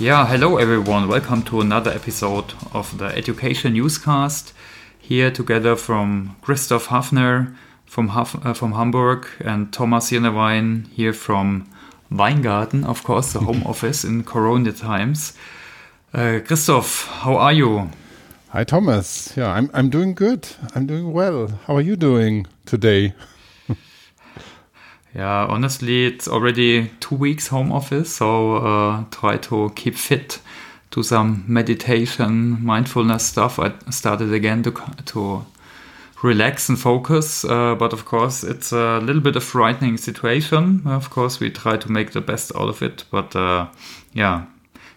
Yeah, hello everyone. Welcome to another episode of the Education Newscast. Here together from Christoph Hafner from Haf uh, from Hamburg and Thomas Jenewein here from Weingarten, of course, the home office in Corona times. Uh, Christoph, how are you? Hi Thomas. Yeah, I'm I'm doing good. I'm doing well. How are you doing today? Yeah, honestly, it's already two weeks home office, so uh, try to keep fit. Do some meditation, mindfulness stuff. I started again to to relax and focus, uh, but of course, it's a little bit of frightening situation. Of course, we try to make the best out of it, but uh, yeah,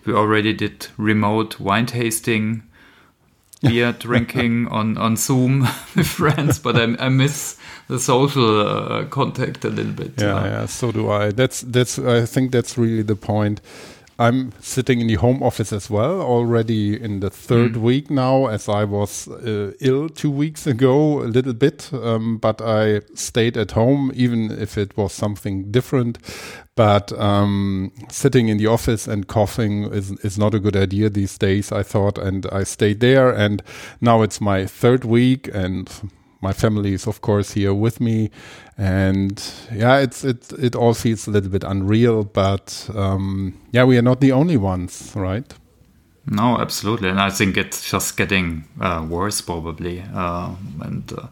we already did remote wine tasting beer drinking on on Zoom with friends, but I, I miss the social uh, contact a little bit. Yeah, yeah, so do I. That's that's. I think that's really the point. I'm sitting in the home office as well, already in the third mm. week now, as I was uh, ill two weeks ago, a little bit, um, but I stayed at home, even if it was something different. But um, sitting in the office and coughing is, is not a good idea these days, I thought, and I stayed there. And now it's my third week, and my family is of course here with me. And yeah it's it it all feels a little bit unreal but um, yeah we are not the only ones right? No absolutely. And i think it's just getting uh, worse probably. Uh, and uh,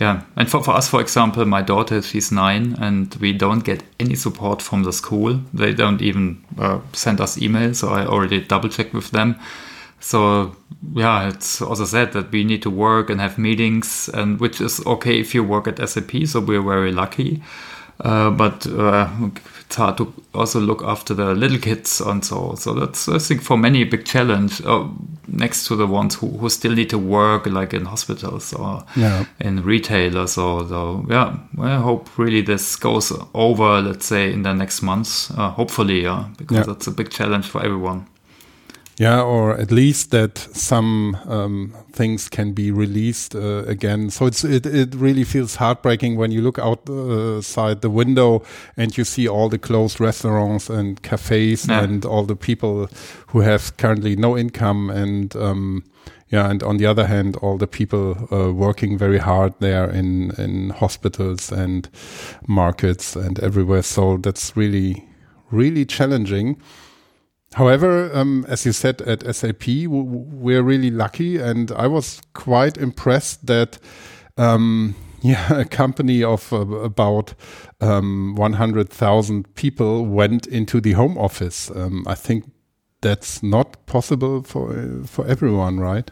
yeah. And for, for us for example my daughter she's nine and we don't get any support from the school. They don't even uh, send us emails so i already double checked with them. So yeah, it's also said that we need to work and have meetings, and which is okay if you work at SAP. So we're very lucky. Uh, but uh, it's hard to also look after the little kids and so. So that's I think for many a big challenge. Uh, next to the ones who, who still need to work, like in hospitals or yeah. in retailers. So, so yeah, I hope really this goes over. Let's say in the next months, uh, hopefully, yeah, because yeah. that's a big challenge for everyone. Yeah, or at least that some um, things can be released uh, again. So it's it, it really feels heartbreaking when you look outside the window and you see all the closed restaurants and cafes yeah. and all the people who have currently no income and um, yeah, and on the other hand, all the people uh, working very hard there in in hospitals and markets and everywhere. So that's really really challenging. However, um, as you said at SAP, we're really lucky, and I was quite impressed that. Um, yeah, a company of uh, about um, 100,000 people went into the home office. Um, I think that's not possible for uh, for everyone, right?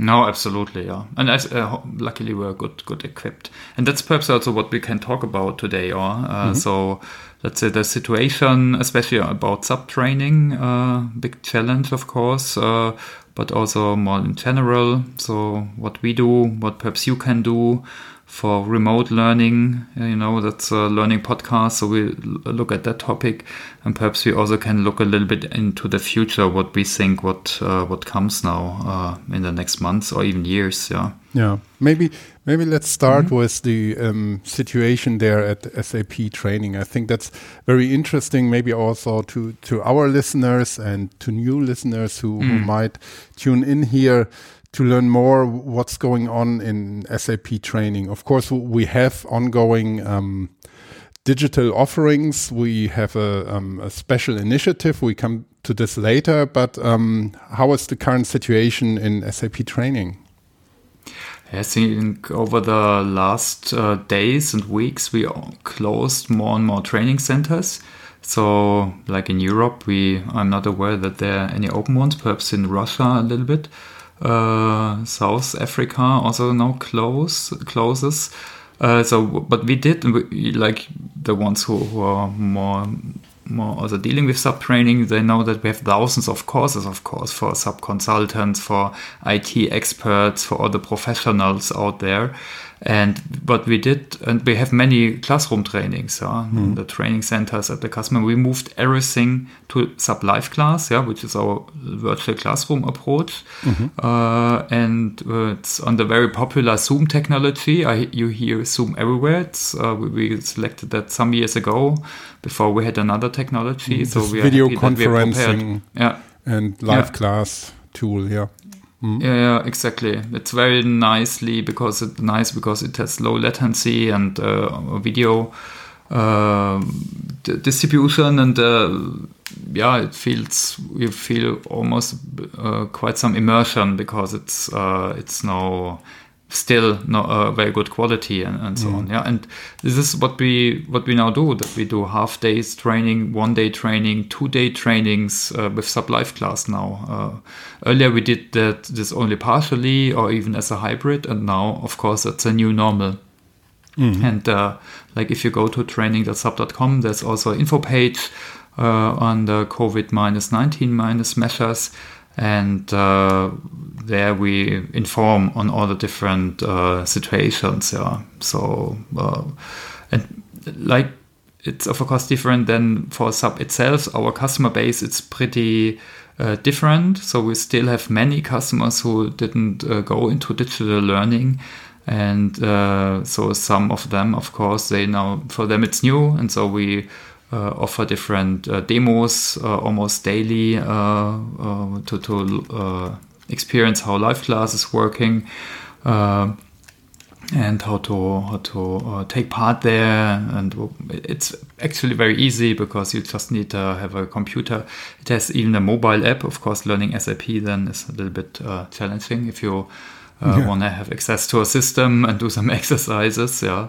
No, absolutely, yeah. And as, uh, luckily, we're good, good equipped, and that's perhaps also what we can talk about today. Or uh, mm -hmm. so, let's say the situation, especially about SAP training, uh, big challenge, of course, uh, but also more in general. So, what we do, what perhaps you can do, for remote learning. You know, that's a learning podcast. So we look at that topic, and perhaps we also can look a little bit into the future, what we think, what uh, what comes now uh, in the next months or even years. Yeah. Yeah. Maybe maybe let's start mm -hmm. with the um, situation there at SAP training. I think that's very interesting. Maybe also to to our listeners and to new listeners who, mm. who might tune in here to learn more what's going on in SAP training. Of course, we have ongoing um, digital offerings. We have a, um, a, special initiative. We come to this later, but um, how is the current situation in SAP training? I think over the last uh, days and weeks, we closed more and more training centers. So, like in Europe, we I'm not aware that there are any open ones. Perhaps in Russia a little bit uh, South Africa also now close closes. Uh, so, but we did we, like the ones who, who are more more also dealing with SAP training. They know that we have thousands of courses, of course, for SAP consultants, for IT experts, for all the professionals out there. And what we did, and we have many classroom trainings, yeah, mm. the training centers at the customer. We moved everything to SAP Live Class, yeah, which is our virtual classroom approach, mm-hmm. uh, and uh, it's on the very popular Zoom technology. I, you hear Zoom everywhere. It's, uh, we, we, selected that some years ago before we had another technology. Mm, so we video conferencing, yeah. and live yeah. class tool, yeah. Mm. Yeah, exactly. It's very nicely because it's nice because it has low latency and uh, video uh, distribution and uh, yeah, it feels you feel almost uh, quite some immersion because it's uh, it's now still not a very good quality and, and so mm. on yeah and this is what we what we now do that we do half days training one day training two day trainings uh, with SAP life class now uh, earlier we did that this only partially or even as a hybrid and now of course it's a new normal mm. and uh, like if you go to training.sap.com there's also an info page uh, on the covid minus 19 minus measures and uh, there we inform on all the different uh, situations. Yeah, so uh, and like it's of course different than for SAP itself. Our customer base it's pretty uh, different. So we still have many customers who didn't uh, go into digital learning. And uh, so some of them, of course, they now for them it's new, and so we offer different uh, demos uh, almost daily to, to experience how live class is working and how to how to uh, take part there. And it's actually very easy because you just need to have a computer. It has even a mobile app. Of course learning sap then is a little bit uh, challenging if you uh, yeah. want to have access to a system and do some exercises yeah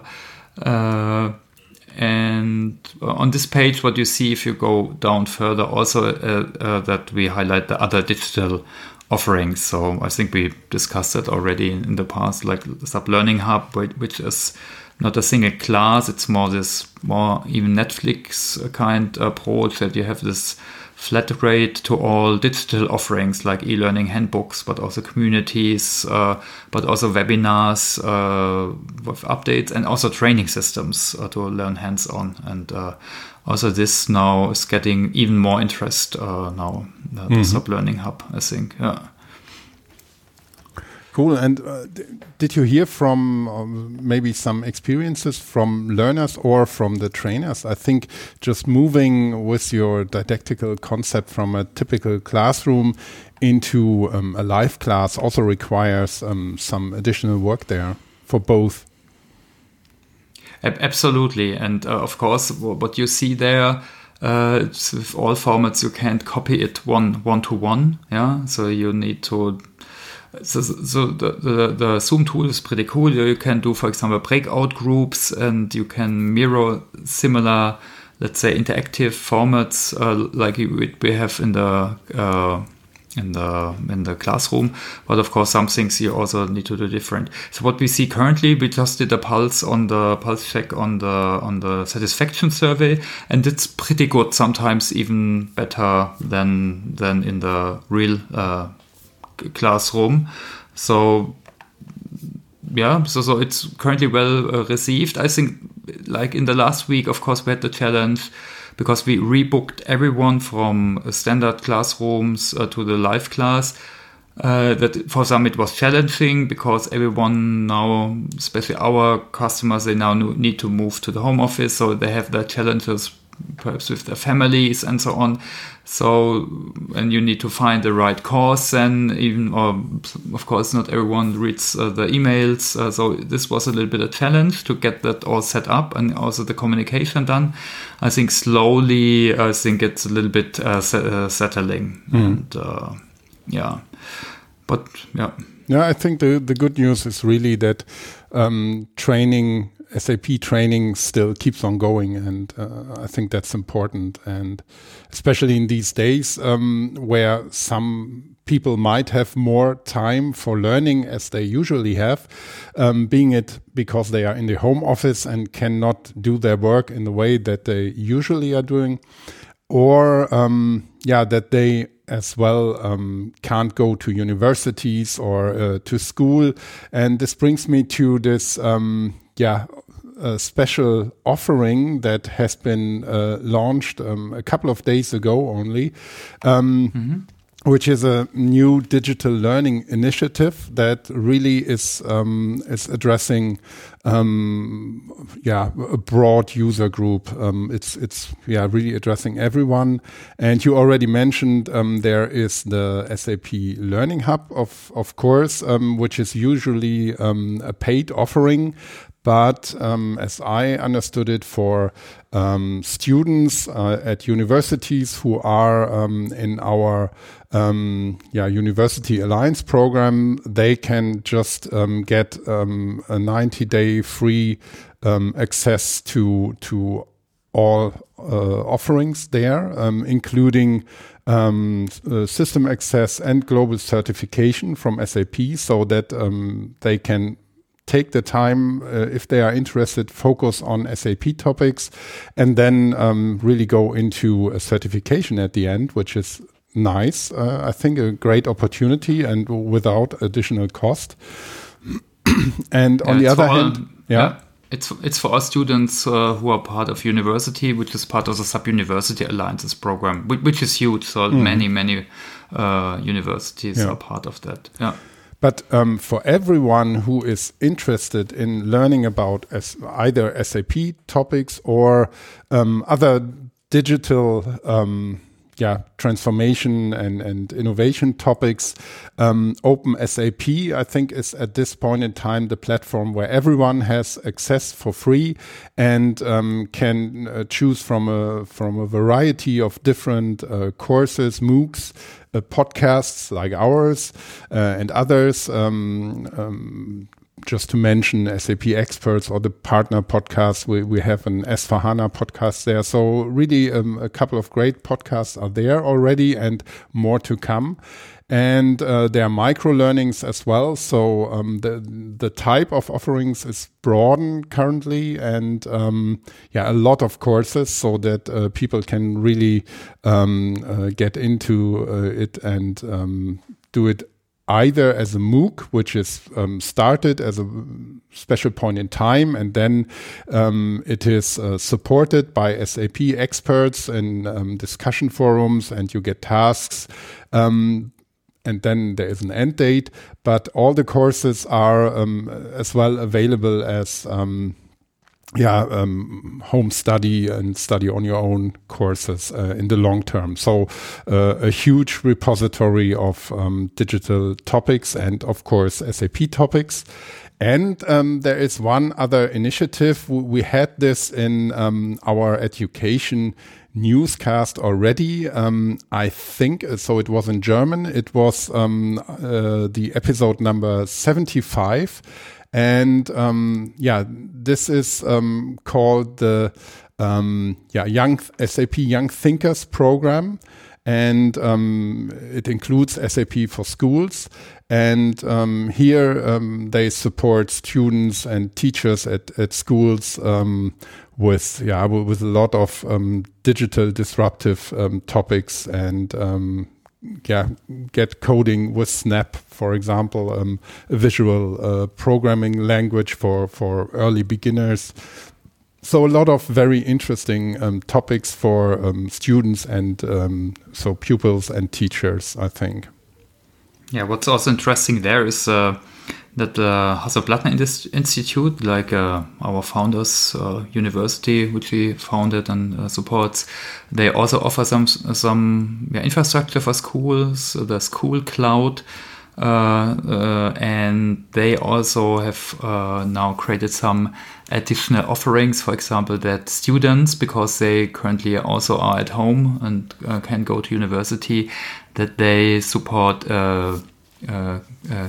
and on this page, what you see if you go down further, also uh, uh, that we highlight the other digital offerings. So I think we discussed it already in the past, like SAP Learning Hub, which is not a single class. It's more this more even Netflix kind approach that you have this flat rate to all digital offerings like e-learning handbooks, but also communities, uh, but also webinars uh, with updates and also training systems uh, to learn hands-on. And uh, also this now is getting even more interest uh, now, the mm-hmm. SAP Learning Hub, I think. Yeah. Cool. And uh, did you hear from um, maybe some experiences from learners or from the trainers? I think just moving with your didactical concept from a typical classroom into um, a live class also requires um, some additional work there for both. Absolutely. And uh, of course, what you see there. Uh, with all formats, you can't copy it one one to one. Yeah, so you need to so, so the, the, the, Zoom tool is pretty cool. You can do, for example, breakout groups and you can mirror similar, let's say, interactive formats uh, like we have in the uh, in the in the classroom. But of course, some things you also need to do different. So what we see currently, we just did a pulse on the pulse check on the on the satisfaction survey, and it's pretty good. Sometimes even better than than in the real. Uh, classroom. So yeah, so so it's currently well uh, received. I think like in the last week, of course, we had the challenge because we rebooked everyone from standard classrooms uh, to the live class. Uh, that for some it was challenging because everyone now, especially our customers, they now need to move to the home office, so they have their challenges perhaps with their families and so on. So, and you need to find the right course, and even, or of course, not everyone reads uh, the emails. Uh, so, this was a little bit a challenge to get that all set up and also the communication done. I think slowly, I think it's a little bit uh, uh settling, mm. and uh, yeah, but yeah. Yeah, I think the the good news is really that um, training SAP training still keeps on going, and uh, I think that's important. And especially in these days, um, where some people might have more time for learning as they usually have, um, being it because they are in the home office and cannot do their work in the way that they usually are doing, or um, yeah, that they as well um, can't go to universities or uh, to school. And this brings me to this, um, yeah, a special offering that has been uh, launched um, a couple of days ago only. Um, mm -hmm which is a new digital learning initiative that really is um, is addressing um, yeah a broad user group. Um, it's it's yeah really addressing everyone. And you already mentioned um, there is the SAP Learning Hub of of course, um, which is usually um, a paid offering but um, as I understood it, for um, students uh, at universities who are um, in our um, yeah University Alliance program, they can just um, get um, a 90 day free access to to all uh, offerings there, including um, uh, system access and global certification from SAP so that um, they can take the time uh, if they are interested, focus on SAP topics, and then um, really go into a certification at the end, which is nice. Uh, I think a great opportunity and without additional cost. and on the other hand, yeah. yeah. It's, it's for us students uh, who are part of university, which is part of the SAP University Alliances program, which, which is huge. So mm. many, many uh, universities yeah. are part of that. Yeah. But um, for everyone who is interested in learning about either SAP topics or um, other digital um, yeah, transformation and, and innovation topics. Um, Open SAP, I think, is at this point in time the platform where everyone has access for free and um, can uh, choose from a from a variety of different uh, courses, MOOCs, uh, podcasts like ours uh, and others. Um, um just to mention SAP experts or the partner podcast, we, we have an S4HANA podcast there. So really um, a couple of great podcasts are there already and more to come. And uh, there are micro learnings as well. So um, the the type of offerings is broadened currently, and um, yeah, a lot of courses so that uh, people can really um, uh, get into uh, it and um, do it either as a MOOC, which is um, started as a special point in time, and then um, it is uh, supported by SAP experts in um, discussion forums, and you get tasks. Um, and then there is an end date, but all the courses are um, as well available as um, yeah, um, home study and study on your own courses uh, in the long term. So, uh, a huge repository of um, digital topics and, of course, SAP topics. And um, there is one other initiative. We had this in um, our education newscast already. Um, I think so. It was in German. It was um, uh, the episode number 75 and um, yeah, this is um, called the um, yeah Young SAP Young Thinkers program, and um, it includes SAP for schools. And um, here um, they support students and teachers at, at schools with yeah with a lot of digital disruptive topics and yeah, get coding with Snap, for example, um, a visual uh, programming language for, for early beginners. So a lot of very interesting um, topics for um, students and um, so pupils and teachers, I think. Yeah, what's also interesting there is uh, that the Hasso-Plattner Institute, like uh, our founders uh, university, which we founded and uh, supports, they also offer some some yeah, infrastructure for schools, the school cloud, uh, uh, and they also have uh, now created some additional offerings. For example, that students, because they currently also are at home and can go to university, that they support uh, uh,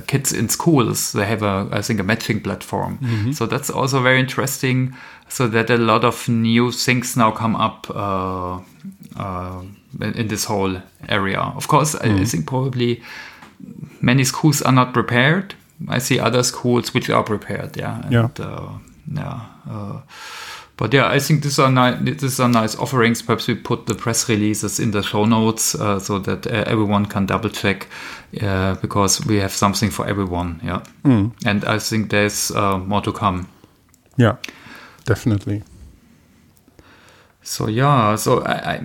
kids in schools. They have a, I think, a matching platform. Mm-hmm. So that's also very interesting. So that a lot of new things now come up uh, uh in this whole area. Of course, mm-hmm. I think probably many schools are not prepared. I see other schools which are prepared. Yeah. And, yeah. Uh, yeah. But yeah, I think these are nice. These are nice offerings. Perhaps we put the press releases in the show notes uh, so that uh, everyone can double check uh, because we have something for everyone. Yeah, Mm. and I think there's uh, more to come. Yeah, definitely. So yeah, so I, I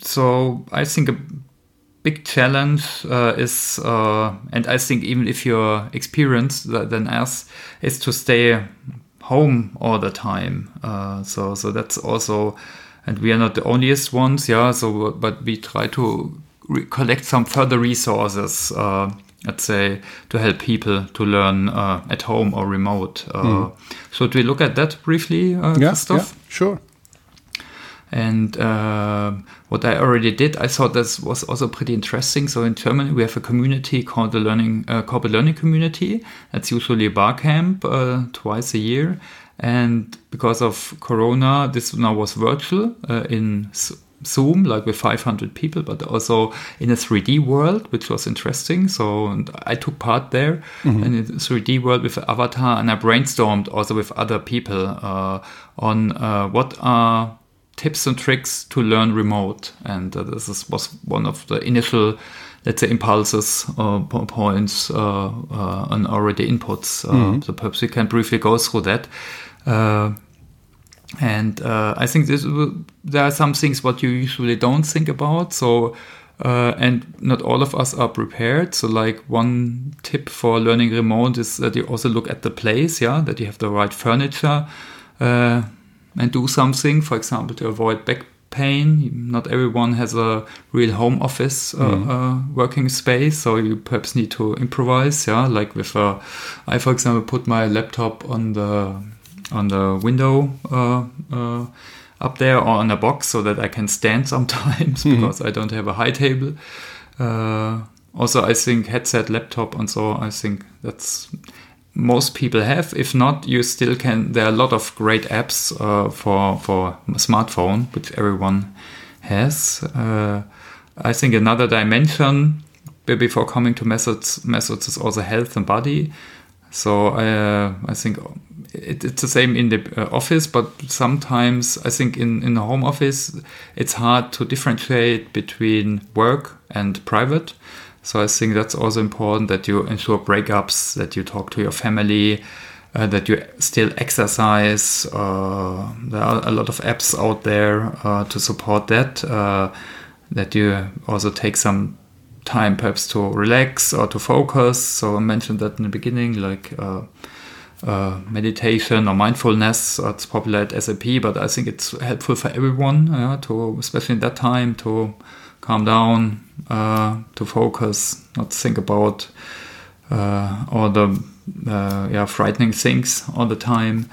so I think a big challenge uh, is, uh, and I think even if you're experienced than us, is to stay home all the time. Uh, so so that's also, and we are not the onlyest ones, yeah. So but we try to re- collect some further resources. Uh, let's say to help people to learn uh, at home or remote. Uh, Should we look at that briefly, uh, Yeah, Christoph? yeah, sure. And uh, what I already did, I thought this was also pretty interesting. So in Germany, we have a community called the Learning uh, Corporate Learning Community. That's usually a bar camp uh, twice a year. And because of Corona, this now was virtual uh, in Zoom, like with 500 people, but also in a 3D world, which was interesting. So and I took part there in a 3D world with avatar, and I brainstormed also with other people uh, on uh, what are tips and tricks to learn remote. And uh, this is, was one of the initial, let's say, impulses uh, points uh, uh, and already inputs. Uh, So perhaps we can briefly go through that. Uh, and uh, I think this there are some things what you usually don't think about. So, uh, and not all of us are prepared. So, like one tip for learning remote is that you also look at the place, yeah, that you have the right furniture, uh, and do something. For example, to avoid back pain. Not everyone has a real home office uh, uh, working space, so you perhaps need to improvise. Yeah, like with uh, I, for example, put my laptop on the on the window uh, uh, up there or on a box so that I can stand sometimes because I don't have a high table. Uh, also, I think headset, laptop, and so I think that's most people have. If not, you still can. There are a lot of great apps uh, for for smartphone, which everyone has. Uh, I think another dimension before coming to methods methods is also health and body. So uh, I think it, it's the same in the uh, office, but sometimes I think in, in the home office it's hard to differentiate between work and private. So I think that's also important that you ensure breakups, that you talk to your family, uh, that you still exercise. Uh, there are a lot of apps out there uh, to support that. Uh, that you also take some time perhaps to relax or to focus. So I mentioned that in the beginning, like uh, uh, meditation or mindfulness. It's popular at SAP, but I think it's helpful for everyone to, especially in that time, to calm down, uh, to focus, not think about uh, all the uh, yeah frightening things all the time.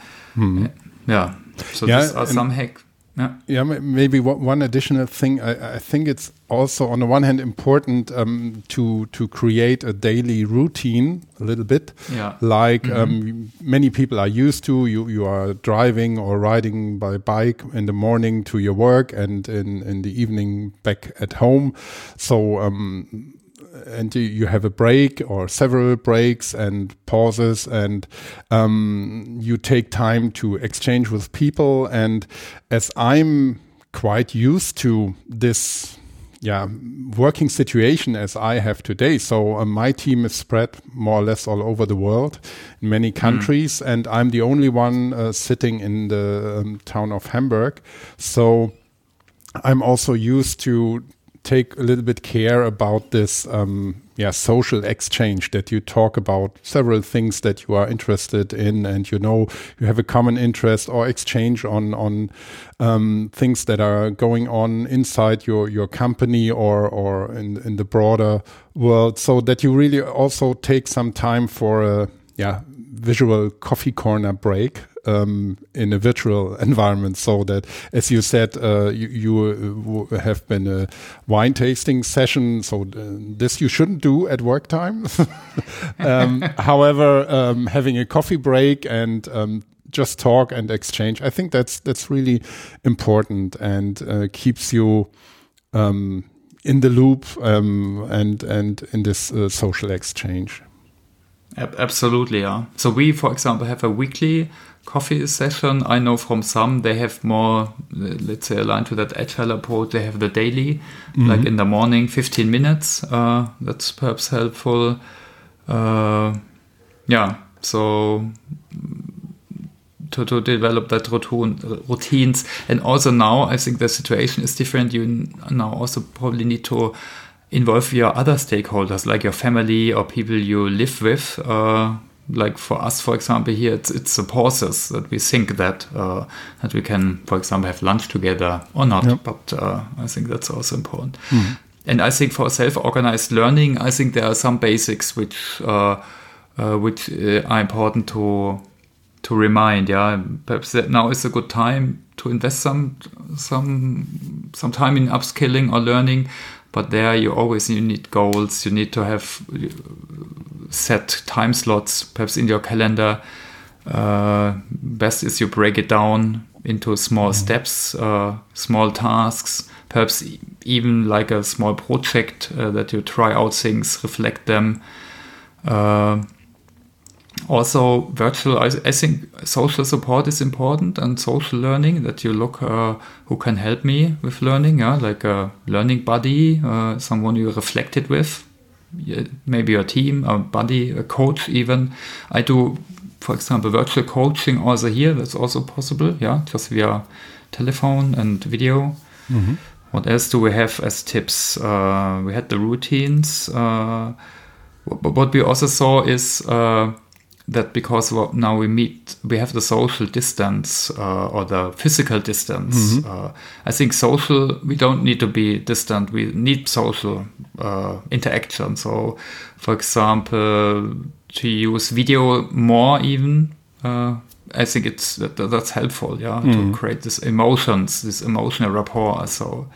Yeah. So Yeah, these are some hack. Yeah. Yeah, maybe one additional thing. I, I think it's also on the one hand important um, to to create a daily routine a little bit, Yeah. like um, many people are used to. You you are driving or riding by bike in the morning to your work and in in the evening back at home. So um, and you, you have a break or several breaks and pauses and um, you take time to exchange with people? And as i'm quite used to this yeah working situation as i have today so uh, my team is spread more or less all over the world in many countries and i'm the only one uh, sitting in the um, town of hamburg. So I'm also used to take a little bit care about this um, yeah social exchange that you talk about several things that you are interested in and you know you have a common interest or exchange on on um, things that are going on inside your your company or or in in the broader world. So that you really also take some time for a yeah visual coffee corner break um, in a virtual environment so that as you said uh, you, you uh, have been a wine tasting session so uh, this you shouldn't do at work time um, however um, having a coffee break and um, just talk and exchange i think that's that's really important and uh, keeps you um, in the loop um, and and in this uh, social exchange Absolutely, yeah. So we, for example, have a weekly coffee session. I know from some they have more, let's say, aligned to that agile approach. They have the daily, mm-hmm. like in the morning, 15 minutes. Uh, that's perhaps helpful. Uh, yeah, so to, to develop that routine, routines. And also now, I think the situation is different. You now also probably need to involve your other stakeholders, like your family or people you live with. Uh, like for us, for example, here it's it's a process that we think that uh, that we can, for example, have lunch together or not. Yep. But uh, I think that's also important. Mm. And I think for self-organized learning, I think there are some basics which uh, uh which uh, are important to to remind. Yeah, perhaps that now is a good time to invest some some some time in upskilling or learning. But there, you always you need goals. You need to have set time slots, perhaps in your calendar. Uh, best is you break it down into small mm. steps, uh, small tasks, perhaps even like a small project uh, that you try out things, reflect them. Uh, also, virtual, I, I, think social support is important and social learning that you look uh, who can help me with learning, yeah, like a learning buddy, uh, someone you reflected with maybe a team, a buddy, a coach even. I do, for example, virtual coaching also here. That's also possible, yeah, just via telephone and video. Mm-hmm. What else do we have as tips? Uh, we had the routines. Uh, what we also saw is uh, that because now we meet, we have the social distance uh, or the physical distance. Mm-hmm. Uh, I think social, we don't need to be distant. We need social uh, interaction. So, for example, to use video more even. Uh, I think it's that, that's helpful, yeah, mm-hmm. to create this emotions, this emotional rapport. So,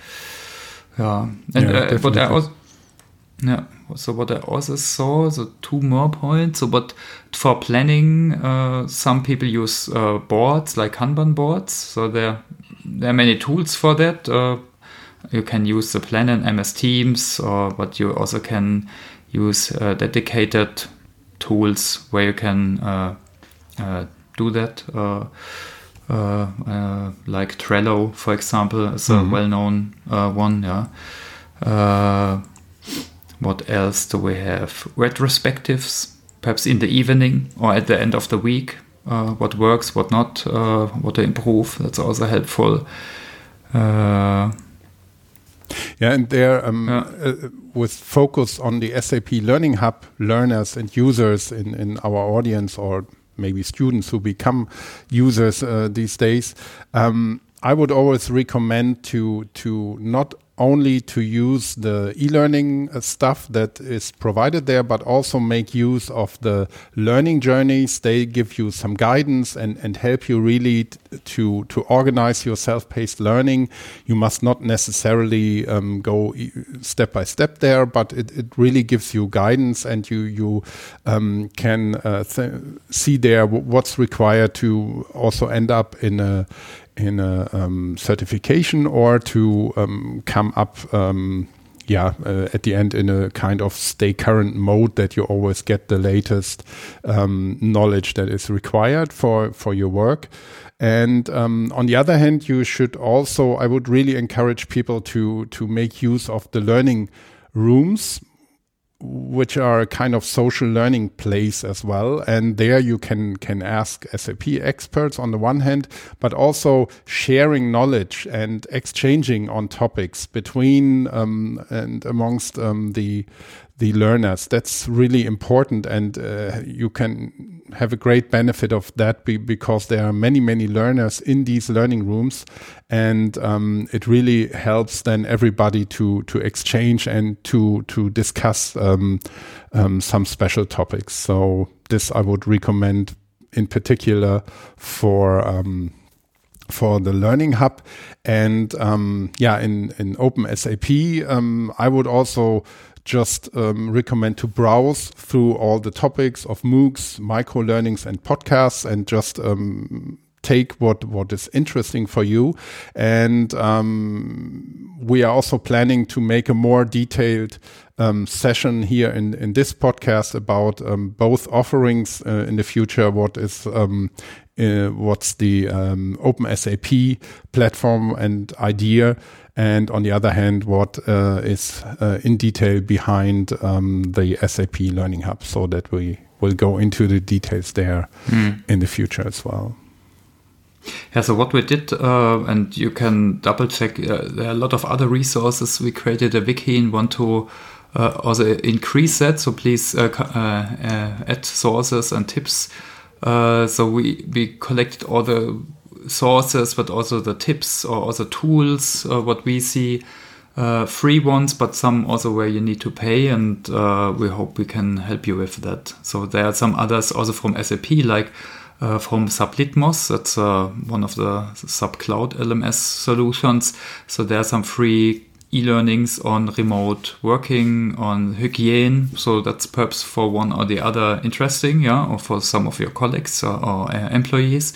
yeah, and yeah, uh, but I also, yeah so what I also saw, so two more points. So but for planning, uh, some people use uh, boards like Kanban boards. So there, there are many tools for that. Uh, you can use the planner in MS Teams, or but you also can use uh, dedicated tools where you can uh, uh, do that. like Trello, for example, is a mm -hmm. well-known one. Yeah what else do we have? Retrospectives, perhaps in the evening or at the end of the week. Uh, what works, what not, uh, what to improve. That's also helpful. Uh, yeah, and there, um, yeah. Uh, with focus on the SAP Learning Hub learners and users in, in our audience, or maybe students who become users uh, these days, um, I would always recommend to to not only to use the e-learning uh, stuff that is provided there, but also make use of the learning journeys. They give you some guidance and, and help you really to to organize your self-paced learning. You must not necessarily um, go step by step there, but it, it really gives you guidance and you you um, can uh, see there what's required to also end up in a in a um, certification or to um, come up um, yeah uh, at the end in a kind of stay current mode that you always get the latest um, knowledge that is required for for your work. And um, on the other hand you should also i would really encourage people to to make use of the learning rooms which are a kind of social learning place as well. And there you can can ask SAP experts on the one hand, but also sharing knowledge and exchanging on topics between um, and amongst um, the the learners. That's really important, and uh, you can have a great benefit of that be because there are many, many learners in these learning rooms, and um, it really helps then everybody to to exchange and to to discuss um, um, some special topics. So this I would recommend in particular for um, for the learning hub and um, yeah in in open sap um, i would also just um, recommend to browse through all the topics of MOOCs, micro learnings, and podcasts, and just um, take what what is interesting for you, and um, we are also planning to make a more detailed um, session here in, in this podcast about um, both offerings uh, in the future. What is um, uh, what's the um, Open SAP platform and idea, and on the other hand, what uh, is uh, in detail behind um, the SAP Learning Hub, so that we will go into the details there mm. in the future as well. Yeah, so what we did, uh, and you can double check, uh, there are a lot of other resources. We created a wiki and want to uh, also increase that. So please uh, uh, uh, add sources and tips. so we, we collected all the sources, but also the tips or also tools, what we see. Free ones, but some also where you need to pay, and we hope we can help you with that. So there are some others also from SAP, like uh, from SAP-Litmos. That's one of the SAP Cloud LMS solutions. So there are some free e-learnings on remote working, on hygiene. So that's perhaps for one or the other interesting, yeah, or for some of your colleagues or, or uh, employees.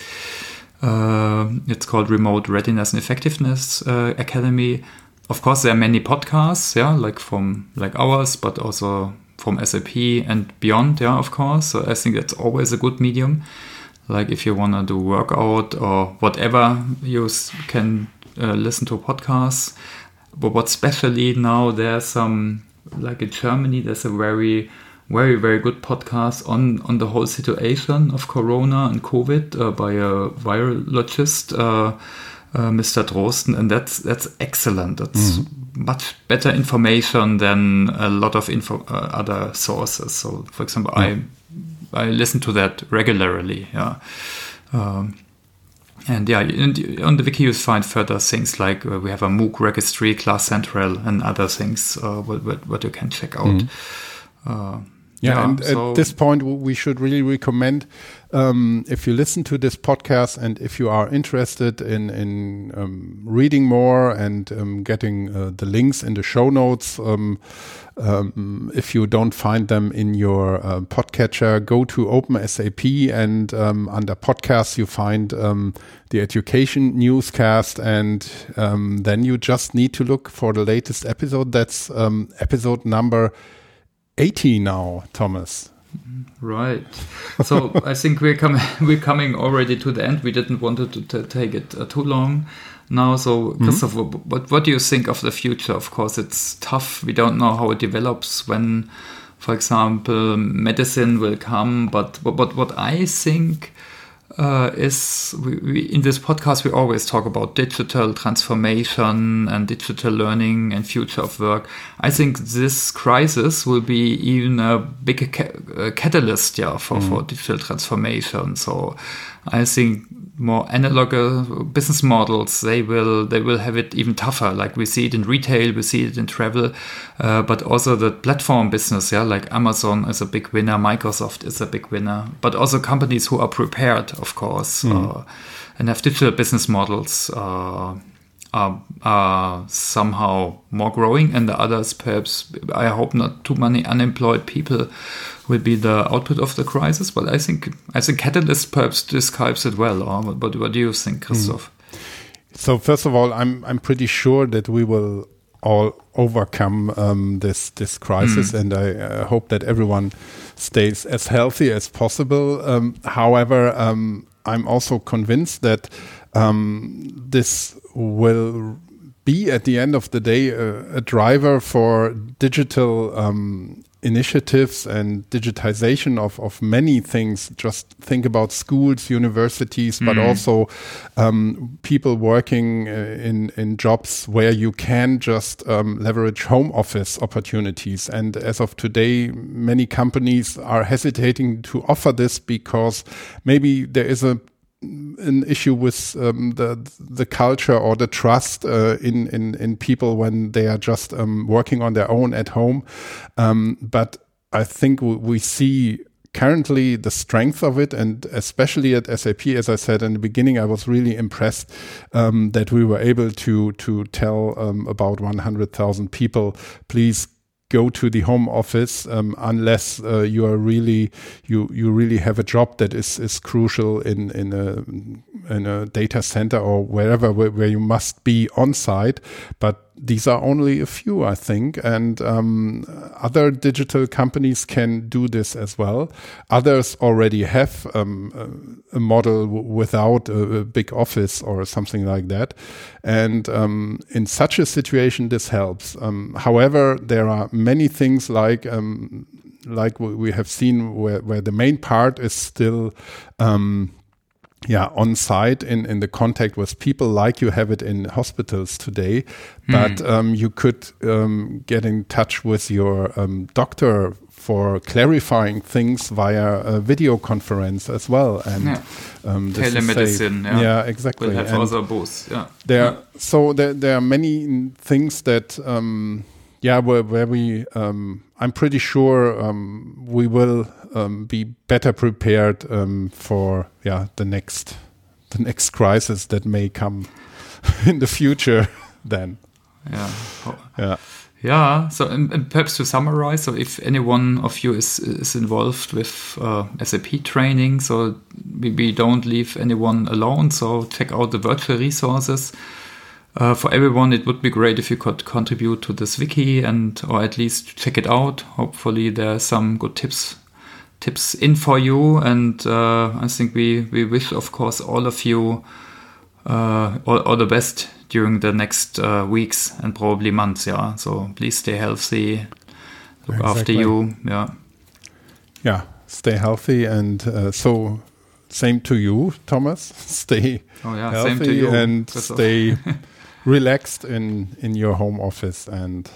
Uh, it's called Remote Readiness and Effectiveness uh, Academy. Of course, there are many podcasts, yeah, like from like ours, but also from SAP and beyond, yeah, of course. So I think that's always a good medium. Like if you want to do workout or whatever, you can uh, listen to podcasts but what's especially now there's some like in Germany there's a very very very good podcast on on the whole situation of Corona and COVID uh, by a virologist. Uh, uh, Mr. Drosten, and that's that's excellent. That's mm. much better information than a lot of info, uh, other sources. So, for example, I I listen to that regularly. Yeah. Um, and yeah, on the wiki you find further things like uh, we have a MOOC registry, Class Central, and other things uh, what, what, what, you can check out. Mm. Yeah, yeah, and so at this point, we should really recommend um, if you listen to this podcast and if you are interested in in um, reading more and um, getting uh, the links in the show notes. Um, um, if you don't find them in your uh, podcatcher, go to OpenSAP and um, under podcasts you find um, the education newscast, and um, then you just need to look for the latest episode. That's um, episode number 80 now, Thomas. Right. So I think we're coming we're coming already to the end. We didn't want to take it uh, too long now. So, mm-hmm. What, what do you think of the future? Of course, it's tough. We don't know how it develops when, for example, medicine will come. But what, what I think uh, is we, we, in this podcast we always talk about digital transformation and digital learning and future of work. I think this crisis will be even a big ca- catalyst, yeah, for, mm. for digital transformation. So I think more analog business models they will they will have it even tougher like we see it in retail we see it in travel uh, but also the platform business yeah like amazon is a big winner microsoft is a big winner but also companies who are prepared of course mm. uh, and have digital business models uh, are, are somehow more growing and the others perhaps i hope not too many unemployed people will be the output of the crisis but i think i think catalyst perhaps describes it well or what, what do you think hmm. christoph mm. so first of all i'm i'm pretty sure that we will all overcome um, this this crisis, mm. and I uh, hope that everyone stays as healthy as possible. Um, however, um, I'm also convinced that um, this will be at the end of the day a, a driver for digital um, initiatives and digitization of, of many things. Just think about schools, universities, but mm. also um, people working uh, in, in jobs where you can just um, leverage home office opportunities. And as of today, many companies are hesitating to offer this because maybe there is a an issue with um, the the culture or the trust uh, in in in people when they are just um, working on their own at home. Um, but I think we see currently the strength of it, and especially at SAP, as I said in the beginning, I was really impressed um, that we were able to to tell um, about 100,000 people, please go to the home office um, unless uh, you are really you you really have a job that is is crucial in in a in a data center or wherever where, where you must be on site. But these are only a few, I think, and um, other digital companies can do this as well. Others already have um, a, model without a, a, big office or something like that, and um, in such a situation, this helps. Um, however, there are many things like um, like we have seen where, where the main part is still um, yeah on site in in the contact with people like you have it in hospitals today but mm. um, you could um, get in touch with your um, doctor for clarifying things via a video conference as well and yeah. Um, telemedicine yeah. yeah. exactly we'll have other both yeah there yeah. so there, there are many things that um, yeah where, where we um, i'm pretty sure we will um, be better prepared um, for yeah the next the next crisis that may come in the future. Then, yeah, yeah. Yeah, so and, and, perhaps to summarize, so if any one of you is is involved with uh, SAP training, so we, we don't leave anyone alone. So check out the virtual resources. Uh, for everyone, it would be great if you could contribute to this wiki and or at least check it out. Hopefully, there are some good tips tips in for you. And uh, I think we, we wish, of course, all of you uh, all, all, the best during the next uh, weeks and probably months. Yeah. So please stay healthy. Look exactly. after you. Yeah. Yeah. Stay healthy. And uh, so, same to you, Thomas. Stay oh, yeah, healthy and stay relaxed in, in your home office. And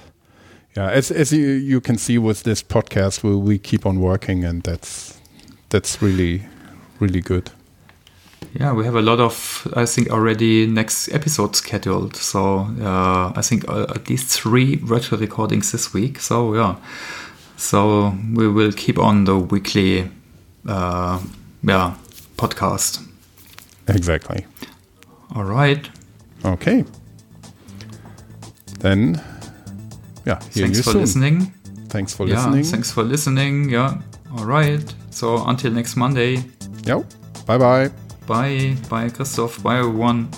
yeah, as as you, you can see with this podcast, we we keep on working, and that's that's really really good. Yeah, we have a lot of I think already next episode scheduled. So uh, I think uh, at least three virtual recordings this week. So yeah, so we will keep on the weekly uh, yeah podcast. Exactly. All right. Okay. Then yeah, thanks for soon. listening. Thanks for yeah, listening. Thanks for listening. Yeah. All right. So until next Monday. Yeah. Bye bye. Bye. Bye, Christoph. Bye, everyone.